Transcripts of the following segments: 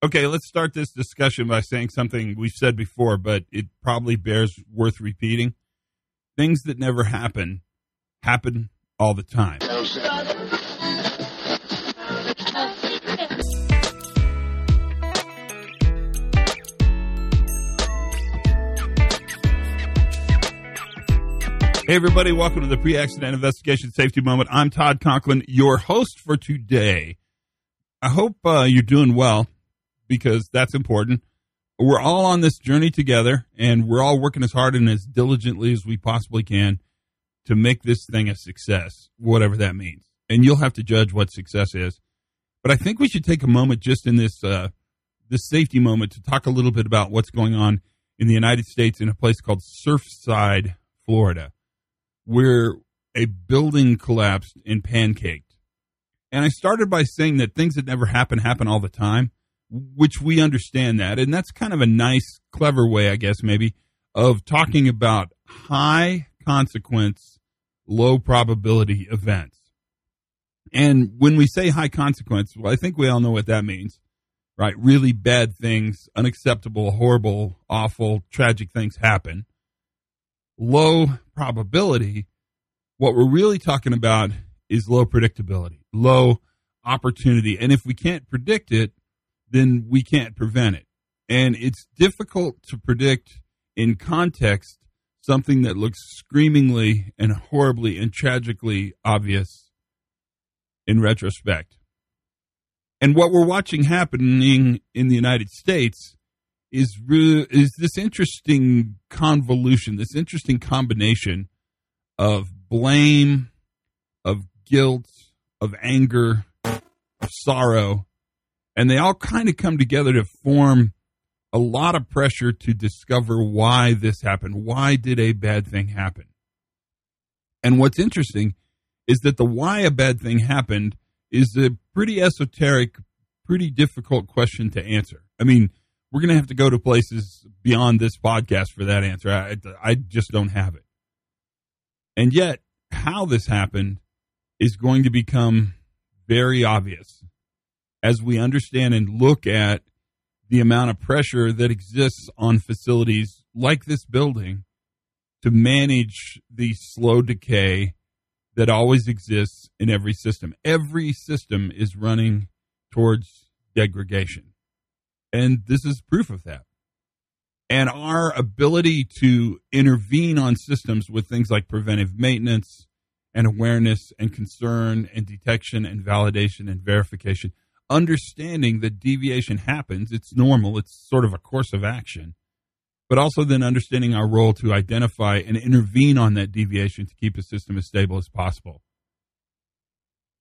Okay, let's start this discussion by saying something we've said before, but it probably bears worth repeating. Things that never happen happen all the time. Hey, everybody, welcome to the pre accident investigation safety moment. I'm Todd Conklin, your host for today. I hope uh, you're doing well because that's important. We're all on this journey together and we're all working as hard and as diligently as we possibly can to make this thing a success, whatever that means. And you'll have to judge what success is. But I think we should take a moment just in this uh, this safety moment to talk a little bit about what's going on in the United States in a place called Surfside, Florida where a building collapsed and pancaked. And I started by saying that things that never happen happen all the time, which we understand that. And that's kind of a nice, clever way, I guess, maybe, of talking about high consequence, low probability events. And when we say high consequence, well, I think we all know what that means, right? Really bad things, unacceptable, horrible, awful, tragic things happen low probability, what we're really talking about is low predictability, low opportunity. And if we can't predict it, then we can't prevent it. And it's difficult to predict in context something that looks screamingly and horribly and tragically obvious in retrospect. And what we're watching happening in the United States is re- is this interesting convolution, this interesting combination of blame, of guilt, of anger, of sorrow, and they all kind of come together to form a lot of pressure to discover why this happened. Why did a bad thing happen? And what's interesting is that the why a bad thing happened is a pretty esoteric, pretty difficult question to answer. I mean, we're going to have to go to places beyond this podcast for that answer. I, I just don't have it. And yet, how this happened is going to become very obvious as we understand and look at the amount of pressure that exists on facilities like this building to manage the slow decay that always exists in every system. Every system is running towards degradation. And this is proof of that. And our ability to intervene on systems with things like preventive maintenance and awareness and concern and detection and validation and verification, understanding that deviation happens, it's normal, it's sort of a course of action, but also then understanding our role to identify and intervene on that deviation to keep a system as stable as possible.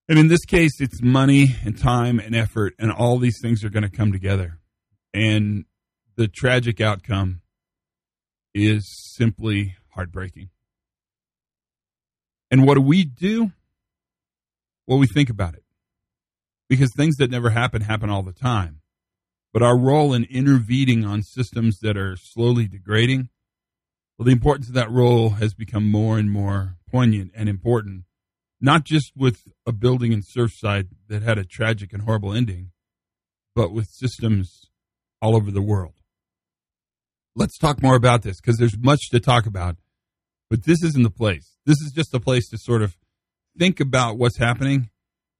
And in this case, it's money and time and effort, and all these things are going to come together. And the tragic outcome is simply heartbreaking. And what do we do? Well, we think about it. Because things that never happen happen all the time. But our role in intervening on systems that are slowly degrading, well, the importance of that role has become more and more poignant and important, not just with a building in Surfside that had a tragic and horrible ending, but with systems all over the world. Let's talk more about this because there's much to talk about, but this isn't the place. This is just a place to sort of think about what's happening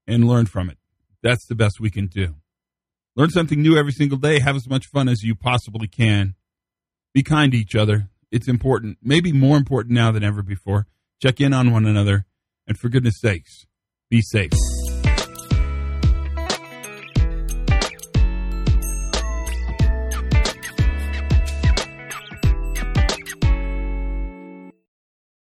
and learn from it. That's the best we can do. Learn something new every single day. Have as much fun as you possibly can. Be kind to each other. It's important, maybe more important now than ever before. Check in on one another. And for goodness sakes, be safe.